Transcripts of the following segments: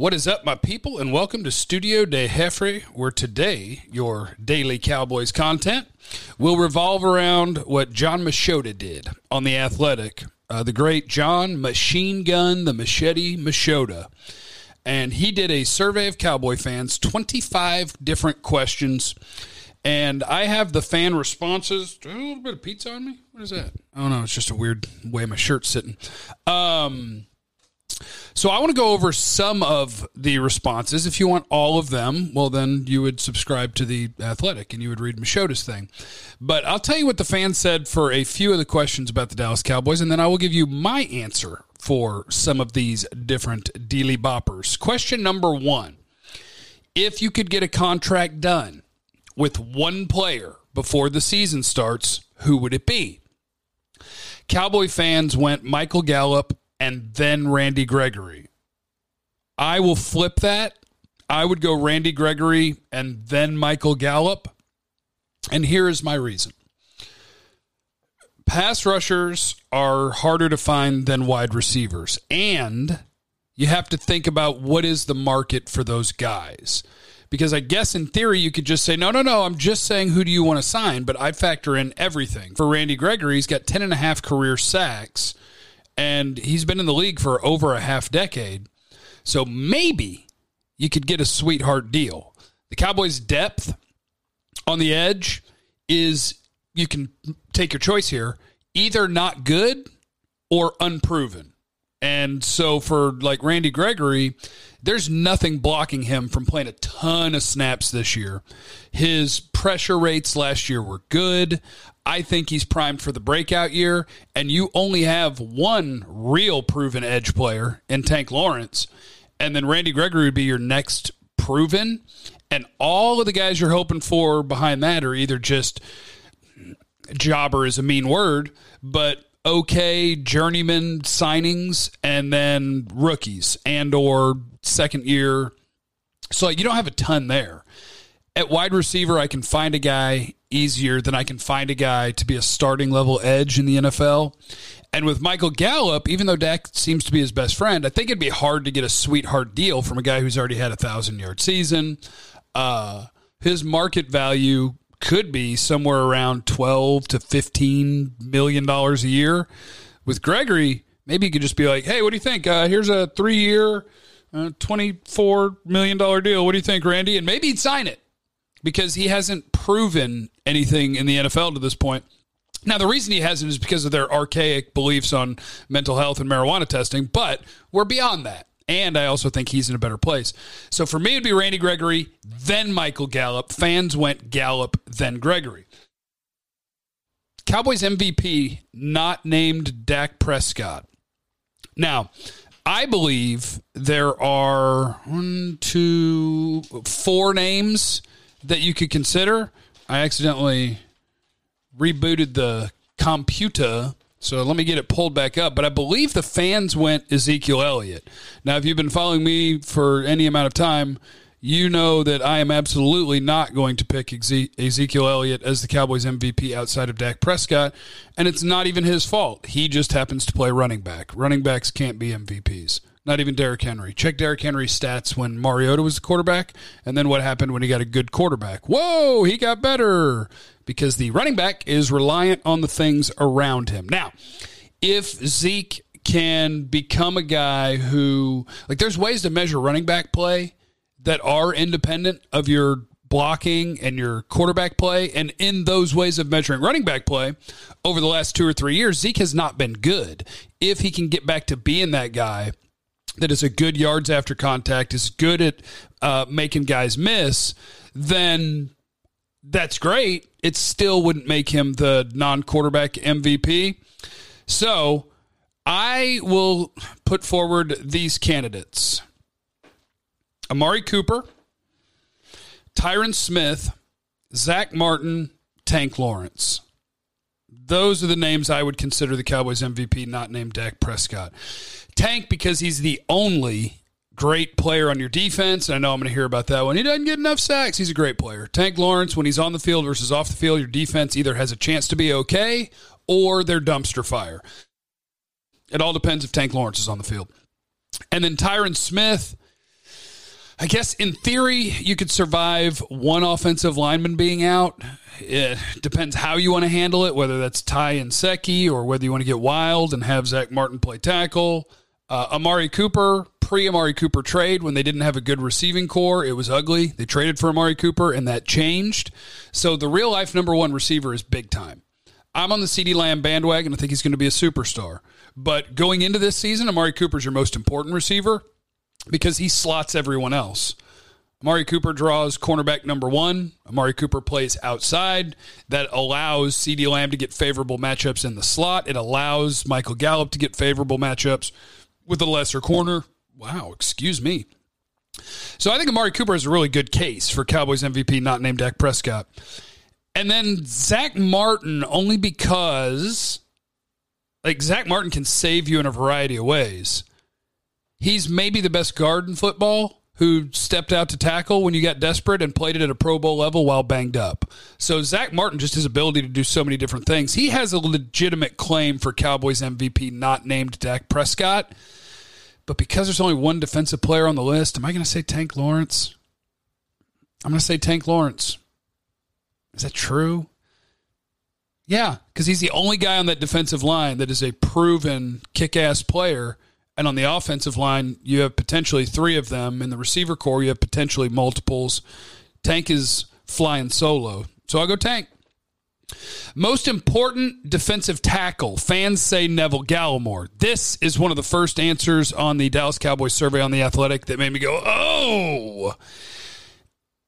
What is up, my people, and welcome to Studio de Jeffrey, where today your daily Cowboys content will revolve around what Jon Machota did on The Athletic. Uh, the great John Machine Gun, the Machete Machota. And he did a survey of Cowboy fans, 25 different questions. And I have the fan responses. A little bit of pizza on me? What is that? Oh, no, it's just a weird way my shirt's sitting. Um, so I want to go over some of the responses. If you want all of them, well, then you would subscribe to the Athletic and you would read Machota's thing. But I'll tell you what the fans said for a few of the questions about the Dallas Cowboys, and then I will give you my answer for some of these different dealy boppers. Question number one: If you could get a contract done with one player before the season starts, who would it be? Cowboy fans went Michael Gallup and then Randy Gregory. I will flip that. I would go Randy Gregory and then Michael Gallup. And here is my reason pass rushers are harder to find than wide receivers. And you have to think about what is the market for those guys. Because I guess in theory, you could just say, no, no, no, I'm just saying who do you want to sign? But I factor in everything. For Randy Gregory, he's got 10 and a half career sacks and he's been in the league for over a half decade. So maybe you could get a sweetheart deal. The Cowboys' depth on the edge is you can take your choice here either not good or unproven. And so for like Randy Gregory, there's nothing blocking him from playing a ton of snaps this year. His pressure rates last year were good. I think he's primed for the breakout year, and you only have one real proven edge player in Tank Lawrence, and then Randy Gregory would be your next proven, and all of the guys you're hoping for behind that are either just jobber is a mean word, but okay journeyman signings and then rookies and or second year. So you don't have a ton there. At wide receiver, I can find a guy easier than I can find a guy to be a starting level edge in the NFL. And with Michael Gallup, even though Dak seems to be his best friend, I think it'd be hard to get a sweetheart deal from a guy who's already had a thousand yard season. Uh, his market value could be somewhere around 12 to 15 million dollars a year. With Gregory, maybe you could just be like, "Hey, what do you think? Uh, here's a three year, uh, 24 million dollar deal. What do you think, Randy?" And maybe he'd sign it because he hasn't proven anything in the NFL to this point. Now, the reason he hasn't is because of their archaic beliefs on mental health and marijuana testing, but we're beyond that. And I also think he's in a better place. So for me, it'd be Randy Gregory, then Michael Gallup. Fans went Gallup, then Gregory. Cowboys MVP not named Dak Prescott. Now, I believe there are one, two, four names that you could consider. I accidentally rebooted the computer. So let me get it pulled back up. But I believe the fans went Ezekiel Elliott. Now, if you've been following me for any amount of time, you know that I am absolutely not going to pick Ezekiel Elliott as the Cowboys MVP outside of Dak Prescott. And it's not even his fault. He just happens to play running back. Running backs can't be MVPs. Not even Derrick Henry. Check Derrick Henry's stats when Mariota was the quarterback, and then what happened when he got a good quarterback. Whoa, he got better because the running back is reliant on the things around him. Now, if Zeke can become a guy who, like, there's ways to measure running back play that are independent of your blocking and your quarterback play. And in those ways of measuring running back play over the last two or three years, Zeke has not been good. If he can get back to being that guy that is a good yards after contact, is good at uh, making guys miss, then that's great. It still wouldn't make him the non quarterback MVP. So I will put forward these candidates Amari Cooper, Tyron Smith, Zack Martin, Tank Lawrence. Those are the names I would consider the Cowboys MVP, not named Dak Prescott. Tank because he's the only great player on your defense. And I know I'm going to hear about that one. He doesn't get enough sacks. He's a great player. Tank Lawrence, when he's on the field versus off the field, your defense either has a chance to be okay or they're dumpster fire. It all depends if Tank Lawrence is on the field. And then Tyron Smith, I guess in theory, you could survive one offensive lineman being out. It depends how you want to handle it, whether that's Ty Nsekhe or whether you want to get wild and have Zack Martin play tackle. Uh, Amari Cooper, pre Amari Cooper trade, when they didn't have a good receiving corps, it was ugly. They traded for Amari Cooper, and that changed. So the real life number one receiver is big time. I'm on the CeeDee Lamb bandwagon. I think he's going to be a superstar. But going into this season, Amari Cooper's your most important receiver because he slots everyone else. Amari Cooper draws cornerback number one. Amari Cooper plays outside. That allows CeeDee Lamb to get favorable matchups in the slot. It allows Michael Gallup to get favorable matchups with a lesser corner. Wow, excuse me. So I think Amari Cooper is a really good case for Cowboys MVP not named Dak Prescott. And then Zack Martin, only because like Zack Martin can save you in a variety of ways. He's maybe the best guard in football who stepped out to tackle when you got desperate and played it at a Pro Bowl level while banged up. So Zack Martin, just his ability to do so many different things, he has a legitimate claim for Cowboys MVP not named Dak Prescott. But because there's only one defensive player on the list, am I going to say Tank Lawrence? I'm going to say Tank Lawrence. Is that true? Yeah, because he's the only guy on that defensive line that is a proven kick ass player. And on the offensive line, you have potentially three of them. In the receiver corps, you have potentially multiples. Tank is flying solo. So I'll go Tank. Most important defensive tackle. Fans say Neville Gallimore. This is one of the first answers on the Dallas Cowboys survey on The Athletic that made me go, oh.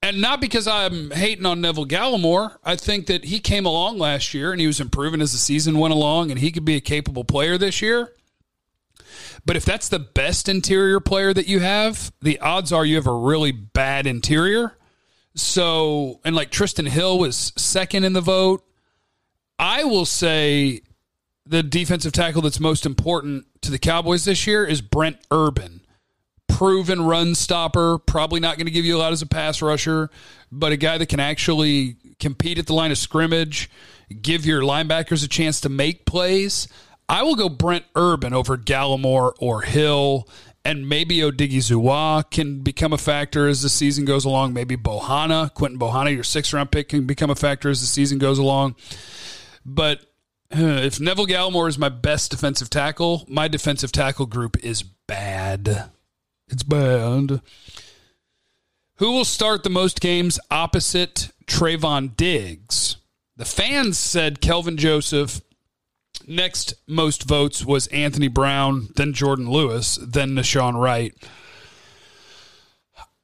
And not because I'm hating on Neville Gallimore. I think that he came along last year and he was improving as the season went along and he could be a capable player this year. But if that's the best interior player that you have, the odds are you have a really bad interior. So, and like Trysten Hill was second in the vote. I will say the defensive tackle that's most important to the Cowboys this year is Brent Urban proven run stopper, probably not going to give you a lot as a pass rusher, but a guy that can actually compete at the line of scrimmage, give your linebackers a chance to make plays. I will go Brent Urban over Gallimore or Hill, and maybe Odighizuwa can become a factor as the season goes along. Maybe Bohanna, Quinton Bohanna, your sixth round pick, can become a factor as the season goes along. But if Neville Gallimore is my best defensive tackle, my defensive tackle group is bad. It's bad. Who will start the most games opposite Trevon Diggs? The fans said Kelvin Joseph. Next most votes was Anthony Brown, then Jourdan Lewis, then Nahshon Wright.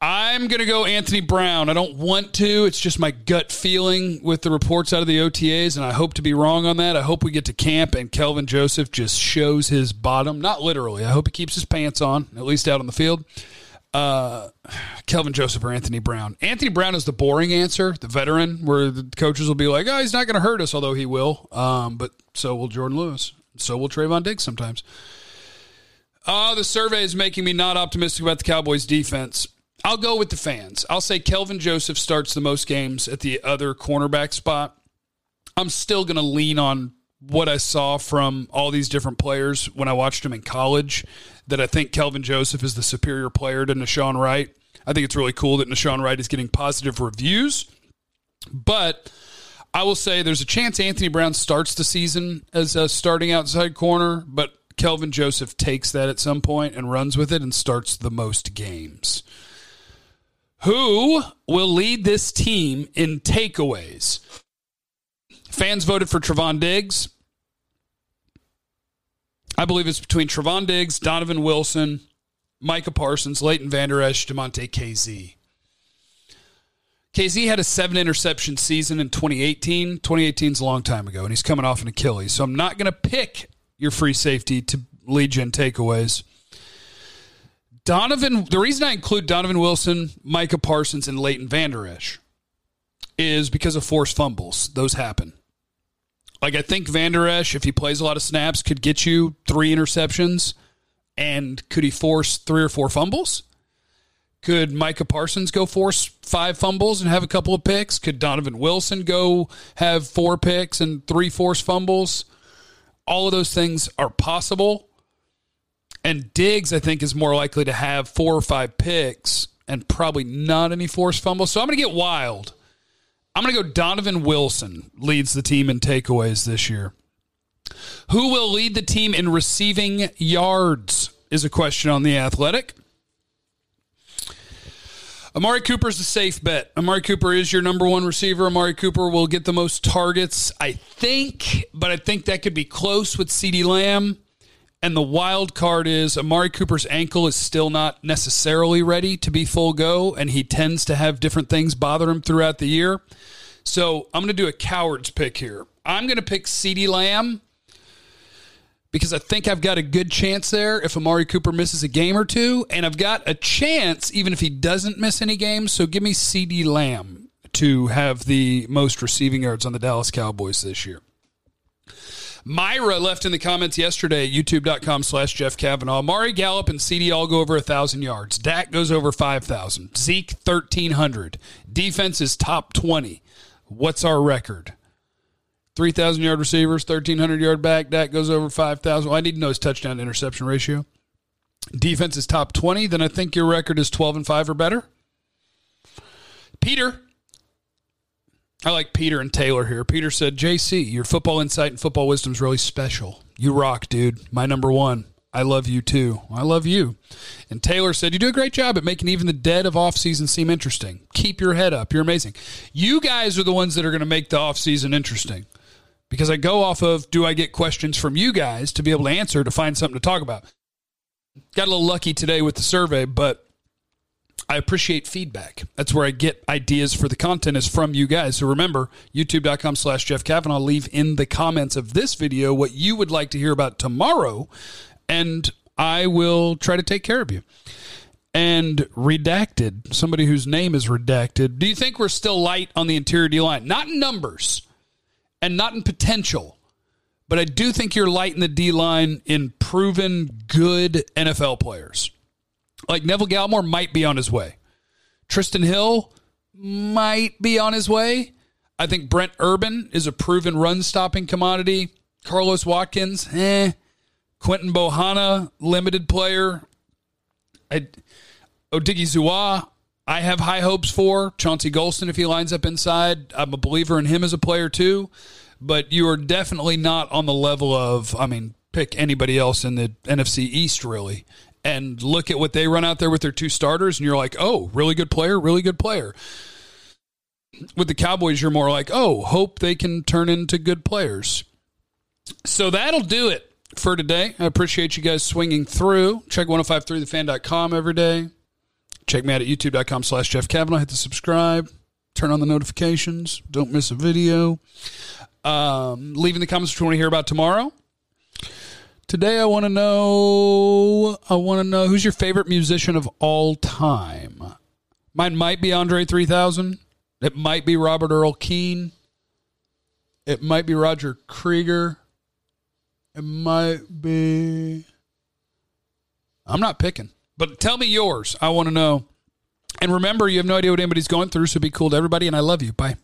I'm going to go Anthony Brown. I don't want to. It's just my gut feeling with the reports out of the OTAs, and I hope to be wrong on that. I hope we get to camp and Kelvin Joseph just shows his bottom. Not literally. I hope he keeps his pants on, at least out on the field. Uh, Kelvin Joseph or Anthony Brown. Anthony Brown is the boring answer, the veteran, where the coaches will be like, oh, he's not going to hurt us, although he will. Um, but so will Jourdan Lewis. So will Trevon Diggs sometimes. Oh, the survey is making me not optimistic about the Cowboys defense. I'll go with the fans. I'll say Kelvin Joseph starts the most games at the other cornerback spot. I'm still going to lean on what I saw from all these different players when I watched them in college. That I think Kelvin Joseph is the superior player to Nahshon Wright. I think it's really cool that Nahshon Wright is getting positive reviews. But I will say there's a chance Anthony Brown starts the season as a starting outside corner, but Kelvin Joseph takes that at some point and runs with it and starts the most games. Who will lead this team in takeaways? Fans voted for Trevon Diggs. I believe it's between Trevon Diggs, Donovan Wilson, Micah Parsons, Leighton Vander Esch, Damontae Kazee. Kazee had a seven interception season in 2018. 2018 is a long time ago, and he's coming off an Achilles. So I'm not going to pick your free safety to lead you in takeaways. Donovan, the reason I include Donovan Wilson, Micah Parsons, and Leighton Vander Esch is because of forced fumbles. Those happen. Like I think Vander Esch, if he plays a lot of snaps, could get you three interceptions. And could he force three or four fumbles? Could Micah Parsons go force five fumbles and have a couple of picks? Could Donovan Wilson go have four picks and three forced fumbles? All of those things are possible. And Diggs, I think, is more likely to have four or five picks and probably not any forced fumbles. So I'm going to get wild. I'm going to go Donovan Wilson leads the team in takeaways this year. Who will lead the team in receiving yards is a question on the athletic. Amari Cooper is a safe bet. Amari Cooper is your number one receiver. Amari Cooper will get the most targets, I think, but I think that could be close with CeeDee Lamb. And the wild card is Amari Cooper's ankle is still not necessarily ready to be full go, and he tends to have different things bother him throughout the year. So I'm going to do a coward's pick here. I'm going to pick CeeDee Lamb because I think I've got a good chance there if Amari Cooper misses a game or two, and I've got a chance even if he doesn't miss any games. So give me CeeDee Lamb to have the most receiving yards on the Dallas Cowboys this year. Myra left in the comments yesterday, youtube.com slash Jeff Cavanaugh. Amari Gallup and CeeDee all go over 1,000 yards. Dak goes over 5,000. Zeke, 1,300. Defense is top 20. What's our record? 3,000 yard receivers, 1,300 yard back. Dak goes over 5,000. Well, I need to know his touchdown to interception ratio. Defense is top 20. Then I think your record is 12 and 5 or better. Peter. I like Peter and Taylor here. Peter said, JC, your football insight and football wisdom is really special. You rock, dude. My number one. I love you too. I love you. And Taylor said, You do a great job at making even the dead of offseason seem interesting. Keep your head up. You're amazing. You guys are the ones that are going to make the offseason interesting because I go off of do I get questions from you guys to be able to answer to find something to talk about. Got a little lucky today with the survey, but I appreciate feedback. That's where I get ideas for the content is from you guys. So remember, youtube.com slash Jeff Cavanaugh. Leave in the comments of this video what you would like to hear about tomorrow, and I will try to take care of you. And redacted, somebody whose name is redacted. Do you think we're still light on the interior D line? Not in numbers and not in potential. But I do think you're light in the D line in proven good NFL players. Like Neville Gallimore might be on his way. Trysten Hill might be on his way. I think Brent Urban is a proven run stopping commodity. Carlos Watkins, eh. Quinton Bohanna, limited player. I, Odighizuwa, I have high hopes for Chauncey Golston if he lines up inside. I'm a believer in him as a player too, but you are definitely not on the level of, I mean, pick anybody else in the NFC East really. And look at what they run out there with their two starters, and you're like, oh, really good player, really good player. With the Cowboys, you're more like, oh, hope they can turn into good players. So that'll do it for today. I appreciate you guys swinging through. Check 1053thefan.com every day. Check me out at youtube.com slash Jeff Cavanaugh. Hit the subscribe. Turn on the notifications. Don't miss a video. Um, leave in the comments what you want to hear about tomorrow. Today I want to know I want to know who's your favorite musician of all time. Mine might be Andre 3000. It might be Robert Earl Keen. It might be Roger Creager. It might be I'm not picking. But tell me yours. I want to know. And remember, you have no idea what anybody's going through, so be cool to everybody, and I love you. Bye.